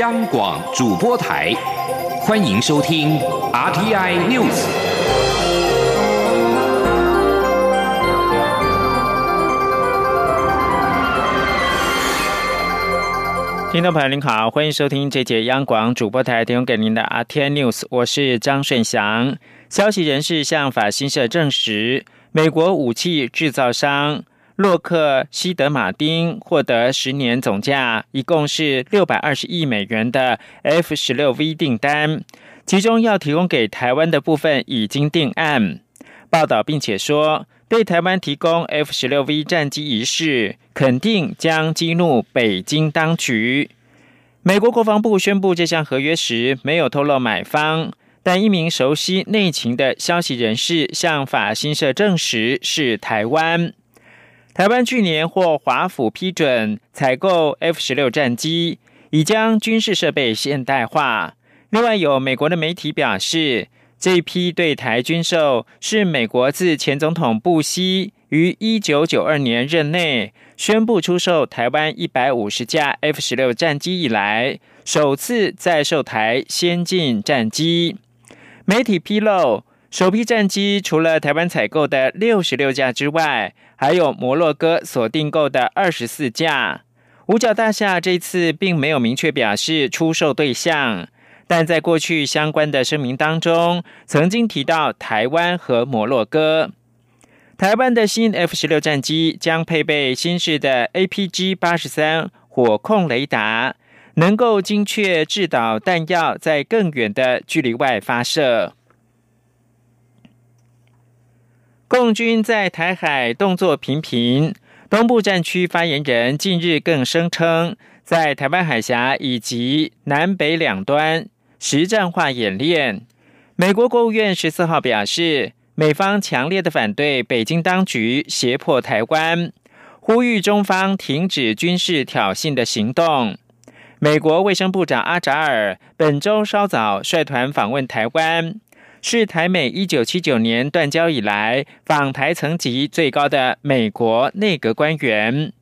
央广主播台，欢迎收听 RTI News。听众朋友您好，欢迎收听这节央广主播台提供给您的 RTI News，我是张顺祥。消息人士向法新社证实，美国武器制造商。洛克希德马丁获得十年总价一共是六百二十亿美元的 F 十六 V 订单，其中要提供给台湾的部分已经定案。报道并且说，对台湾提供 F 十六 V 战机一事，肯定将激怒北京当局。美国国防部宣布这项合约时，没有透露买方，但一名熟悉内情的消息人士向法新社证实是台湾。台湾去年获华府批准采购 F 十六战机，已将军事设备现代化。另外，有美国的媒体表示，这一批对台军售是美国自前总统布希于一九九二年任内宣布出售台湾一百五十架 F 十六战机以来，首次在售台先进战机。媒体披露。首批战机除了台湾采购的六十六架之外，还有摩洛哥所订购的二十四架。五角大厦这次并没有明确表示出售对象，但在过去相关的声明当中，曾经提到台湾和摩洛哥。台湾的新 F 十六战机将配备新式的 APG 八十三火控雷达，能够精确制导弹药在更远的距离外发射。共军在台海动作频频，东部战区发言人近日更声称，在台湾海峡以及南北两端实战化演练。美国国务院十四号表示，美方强烈的反对北京当局胁迫台湾，呼吁中方停止军事挑衅的行动。美国卫生部长阿扎尔本周稍早率团访问台湾。是台美一九七九年断交以来访台层级最高的美国内阁官员，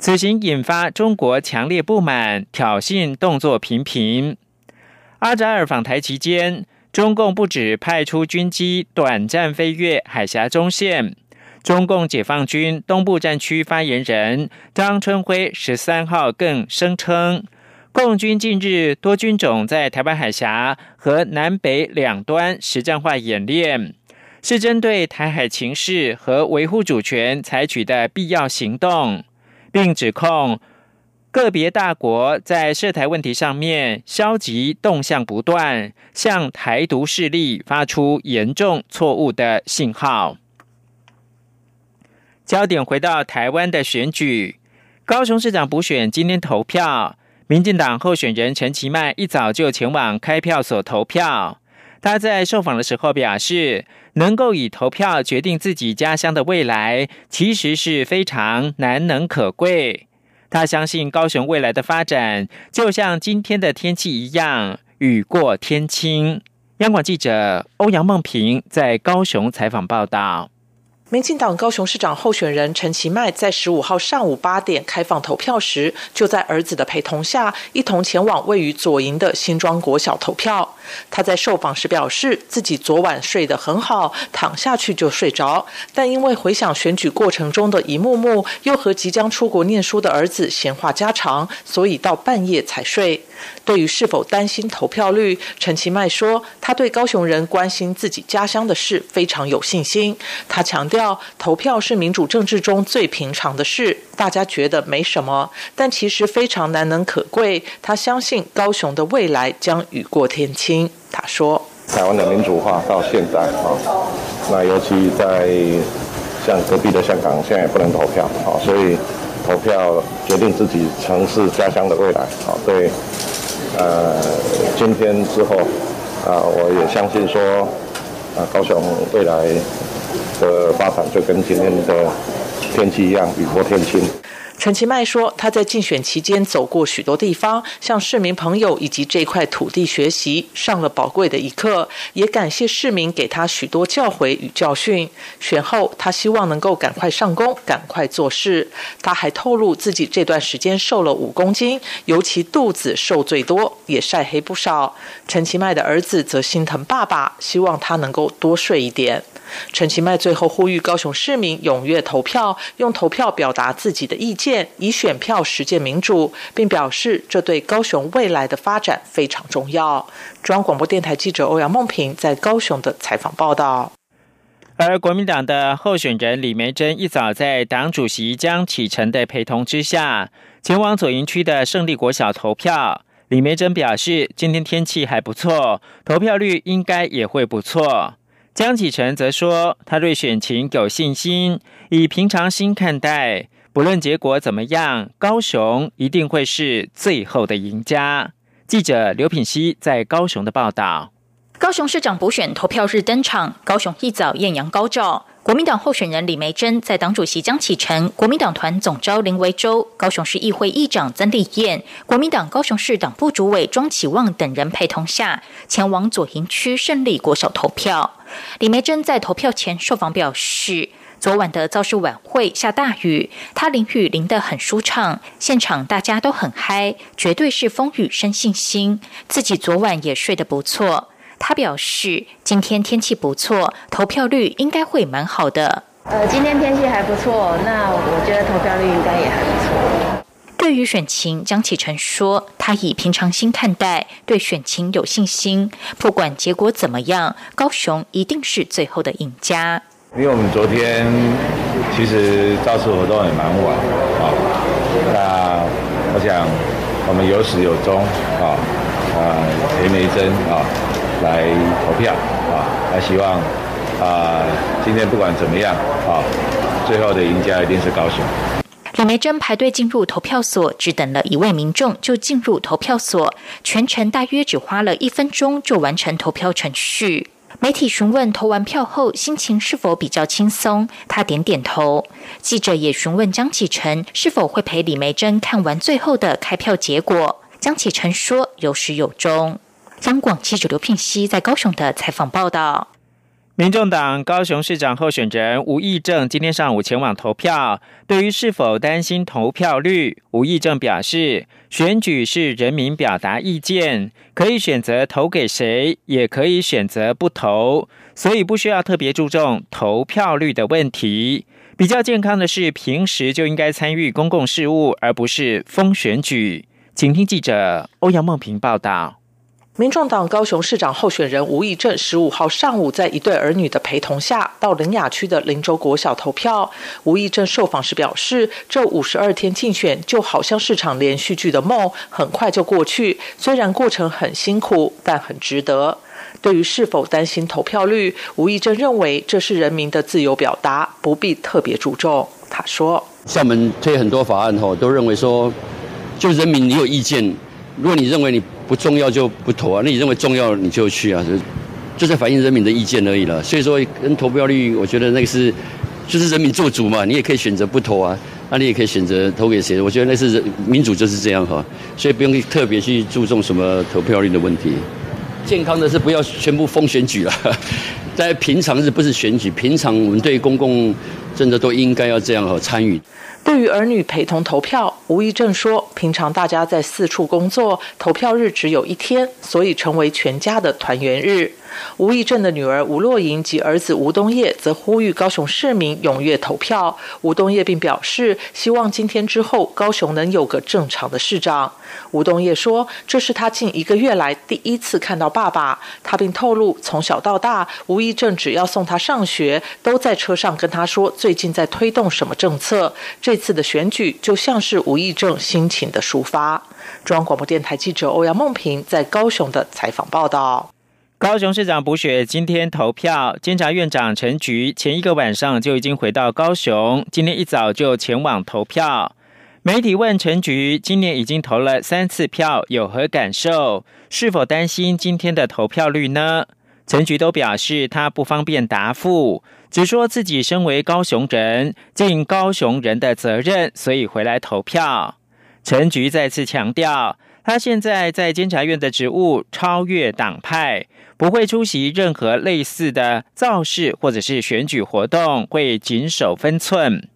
此行引发中国强烈不满，挑衅动作频频。阿扎尔访台期间，中共不止派出军机短暂飞越海峡中线，中共解放军东部战区发言人张春辉十三号更声称。共军近日多军种在台湾海峡和南北两端实战化演练，是针对台海情势和维护主权采取的必要行动，并指控个别大国在涉台问题上面消极动向不断，向台独势力发出严重错误的信号。焦点回到台湾的选举，高雄市长补选今天投票。民进党候选人陈其迈一早就前往开票所投票。他在受访的时候表示，能够以投票决定自己家乡的未来，其实是非常难能可贵。他相信高雄未来的发展，就像今天的天气一样，雨过天晴。央广记者欧阳梦平在高雄采访报道。民进党高雄市长候选人陈其迈在十五号上午八点开放投票时，就在儿子的陪同下，一同前往位于左营的新庄国小投票。他在受访时表示，自己昨晚睡得很好，躺下去就睡着，但因为回想选举过程中的一幕幕，又和即将出国念书的儿子闲话家常，所以到半夜才睡。对于是否担心投票率，陈其迈说，他对高雄人关心自己家乡的事非常有信心。他强调，投票是民主政治中最平常的事，大家觉得没什么，但其实非常难能可贵。他相信高雄的未来将雨过天晴。他说：“台湾的民主化到现在啊，那尤其在像隔壁的香港，现在也不能投票啊，所以。”投票决定自己城市家乡的未来，啊，对，呃，今天之后，啊，我也相信说，啊，高雄未来的发展就跟今天的天气一样，雨过天晴。陈其迈说，他在竞选期间走过许多地方，向市民朋友以及这块土地学习，上了宝贵的一课，也感谢市民给他许多教诲与教训。选后，他希望能够赶快上工，赶快做事。他还透露自己这段时间瘦了五公斤，尤其肚子瘦最多，也晒黑不少。陈其迈的儿子则心疼爸爸，希望他能够多睡一点。陈其迈最后呼吁高雄市民踊跃投票，用投票表达自己的意见，以选票实践民主，并表示这对高雄未来的发展非常重要。中央广播电台记者欧阳梦平在高雄的采访报道。而国民党的候选人李梅珍一早在党主席江启臣的陪同之下，前往左营区的胜利国小投票。李梅珍表示，今天天气还不错，投票率应该也会不错。江启臣则说，他对选情有信心，以平常心看待，不论结果怎么样，高雄一定会是最后的赢家。记者刘品希在高雄的报道：高雄市长补选投票日登场，高雄一早艳阳高照。国民党候选人李梅珍在党主席江启臣、国民党团总召林维洲、高雄市议会议长曾丽燕、国民党高雄市党部主委庄启旺等人陪同下，前往左营区胜利国小投票。李梅珍在投票前受访表示，昨晚的造势晚会下大雨，她淋雨淋得很舒畅，现场大家都很嗨，绝对是风雨生信心。自己昨晚也睡得不错。他表示，今天天气不错，投票率应该会蛮好的。呃，今天天气还不错，那我觉得投票率应该也还不错。对于选情，江启臣说，他以平常心看待，对选情有信心。不管结果怎么样，高雄一定是最后的赢家。因为我们昨天其实造势活动也蛮晚啊，那我想我们有始有终啊，啊，裴梅珍啊。来投票啊！还希望啊，今天不管怎么样啊，最后的赢家一定是高雄。李梅珍排队进入投票所，只等了一位民众就进入投票所，全程大约只花了一分钟就完成投票程序。媒体询问投完票后心情是否比较轻松，他点点头。记者也询问江启臣是否会陪李梅珍看完最后的开票结果，江启臣说有始有终。张广记者刘聘熙在高雄的采访报道：，民众党高雄市长候选人吴益正今天上午前往投票。对于是否担心投票率，吴益正表示，选举是人民表达意见，可以选择投给谁，也可以选择不投，所以不需要特别注重投票率的问题。比较健康的是，平时就应该参与公共事务，而不是封选举。请听记者欧阳梦平报道。民众党高雄市长候选人吴益政十五号上午在一对儿女的陪同下，到林雅区的林州国小投票。吴益政受访时表示，这五十二天竞选就好像是场连续剧的梦，很快就过去。虽然过程很辛苦，但很值得。对于是否担心投票率，吴益政认为这是人民的自由表达，不必特别注重。他说：“像我们推很多法案后，都认为说，就人民你有意见，如果你认为你。”不重要就不投啊，那你认为重要你就去啊，就在反映人民的意见而已了。所以说跟投票率，我觉得那个是就是人民做主嘛，你也可以选择不投啊，那你也可以选择投给谁。我觉得那是民主就是这样哈，所以不用特别去注重什么投票率的问题。健康的是不要全部封选举了，在平常日不是选举，平常我们对公共政策都应该要这样哈参与。对于儿女陪同投票，吴一正说：“平常大家在四处工作，投票日只有一天，所以成为全家的团圆日。”吴义正的女儿吴若莹及儿子吴东业则呼吁高雄市民踊跃投票。吴东业并表示，希望今天之后高雄能有个正常的市长。吴东业说，这是他近一个月来第一次看到爸爸。他并透露，从小到大，吴义正只要送他上学，都在车上跟他说最近在推动什么政策。这次的选举就像是吴义正心情的抒发。中央广播电台记者欧阳梦平在高雄的采访报道。高雄市长补选今天投票，监察院长陈菊前一个晚上就已经回到高雄，今天一早就前往投票。媒体问陈菊，今年已经投了三次票，有何感受？是否担心今天的投票率呢？陈菊都表示他不方便答复。只说自己身为高雄人，尽高雄人的责任，所以回来投票。陈菊再次强调，他现在在监察院的职务超越党派，不会出席任何类似的造势或者是选举活动，会谨守分寸。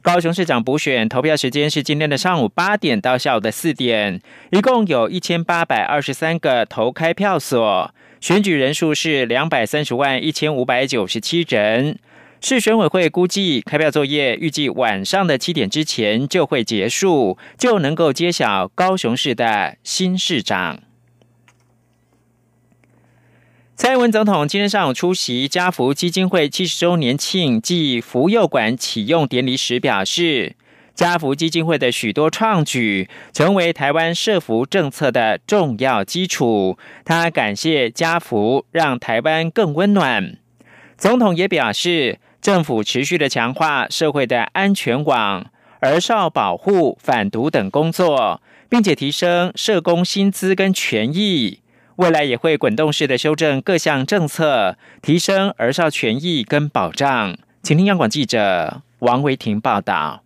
高雄市长补选投票时间是今天的上午八点到下午的四点，一共有一千八百二十三个投开票所，选举人数是两百三十万一千五百九十七人。市选委会估计开票作业预计晚上的七点之前就会结束，就能够揭晓高雄市的新市长。蔡英文总统今天上午出席家福基金会七十周年庆暨福幼馆启用典礼时表示，家福基金会的许多创举成为台湾社福政策的重要基础。他感谢家福，让台湾更温暖。总统也表示，政府持续的强化社会的安全网、儿少保护、反毒等工作，并且提升社工薪资跟权益。未来也会滚动式的修正各项政策，提升儿少权益跟保障。请听央广记者王维婷报道。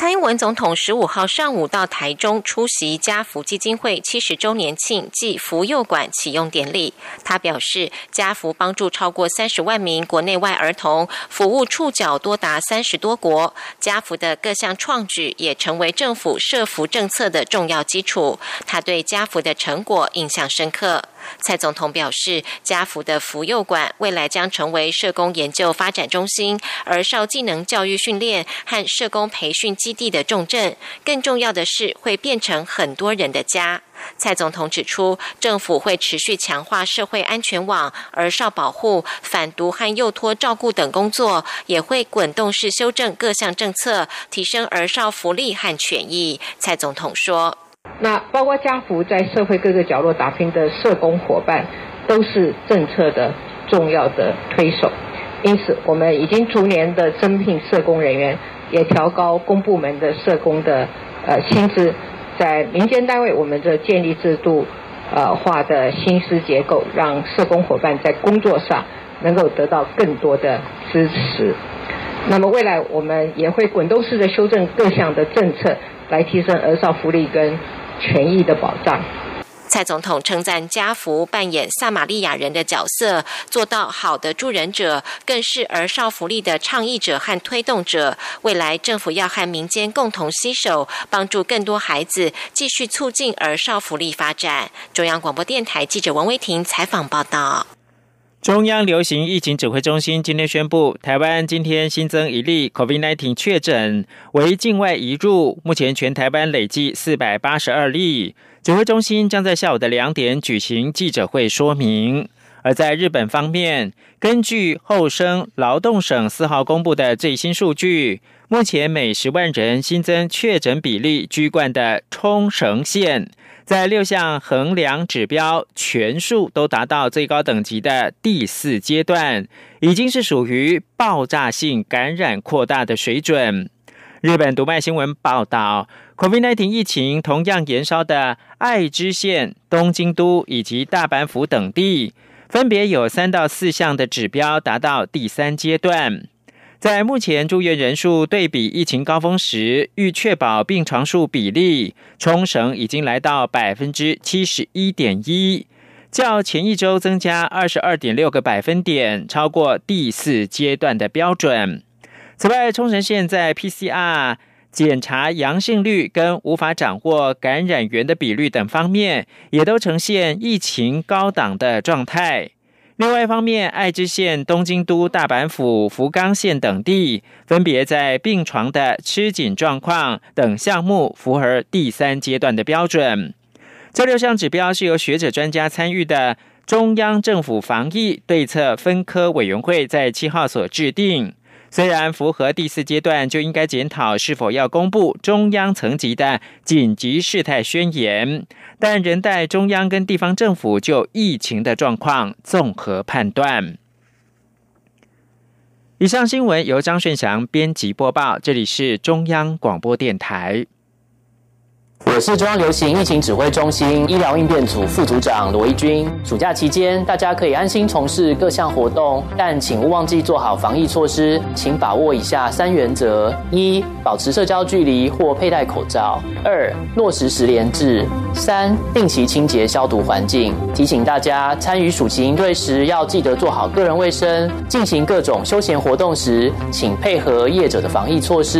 蔡英文总统十五号上午到台中出席家福基金会七十周年庆暨福幼馆启用典礼。他表示，家福帮助超过三十万名国内外儿童，服务触角多达三十多国。家福的各项创举也成为政府社福政策的重要基础。他对家福的成果印象深刻。蔡总统表示，家福的福幼馆未来将成为社工研究发展中心、儿少技能教育训练和社工培训基地的重镇。更重要的是，会变成很多人的家。蔡总统指出，政府会持续强化社会安全网、儿少保护、反毒和幼托照顾等工作，也会滚动式修正各项政策，提升儿少福利和权益。蔡总统说。那包括家福在社会各个角落打拼的社工伙伴，都是政策的重要的推手。因此，我们已经逐年的增聘社工人员，也调高公部门的社工的呃薪资。在民间单位，我们的建立制度呃化的薪资结构，让社工伙伴在工作上能够得到更多的支持。那么未来我们也会滚动式的修正各项的政策，来提升儿少福利跟权益的保障。蔡总统称赞家福扮演撒玛利亚人的角色，做到好的助人者，更是儿少福利的倡议者和推动者。未来政府要和民间共同携手，帮助更多孩子，继续促进儿少福利发展。中央广播电台记者王威婷采访报道。中央流行疫情指挥中心今天宣布，台湾今天新增一例 COVID-19 确诊，为境外移入。目前全台湾累计四百八十二例。指挥中心将在下午的两点举行记者会说明。而在日本方面，根据厚生劳动省四号公布的最新数据，目前每十万人新增确诊比例居冠的冲绳县。在六项衡量指标全数都达到最高等级的第四阶段，已经是属于爆炸性感染扩大的水准。日本读卖新闻报道，COVID-19 疫情同样延烧的爱知县、东京都以及大阪府等地，分别有三到四项的指标达到第三阶段。在目前住院人数对比疫情高峰时，欲确保病床数比例，冲绳已经来到百分之七十一点一，较前一周增加二十二点六个百分点，超过第四阶段的标准。此外，冲绳县在 PCR 检查阳性率跟无法掌握感染源的比率等方面，也都呈现疫情高档的状态。另外一方面，爱知县、东京都、大阪府、福冈县等地分别在病床的吃紧状况等项目符合第三阶段的标准。这六项指标是由学者专家参与的中央政府防疫对策分科委员会在七号所制定。虽然符合第四阶段，就应该检讨是否要公布中央层级的紧急事态宣言，但仍待中央跟地方政府就疫情的状况综合判断。以上新闻由张顺祥编辑播报，这里是中央广播电台。我是中央流行疫情指挥中心医疗应变组副组长罗一军。暑假期间，大家可以安心从事各项活动，但请勿忘记做好防疫措施。请把握以下三原则：一、保持社交距离或佩戴口罩；二、落实十连制；三、定期清洁消毒环境。提醒大家，参与暑期营队时要记得做好个人卫生。进行各种休闲活动时，请配合业者的防疫措施。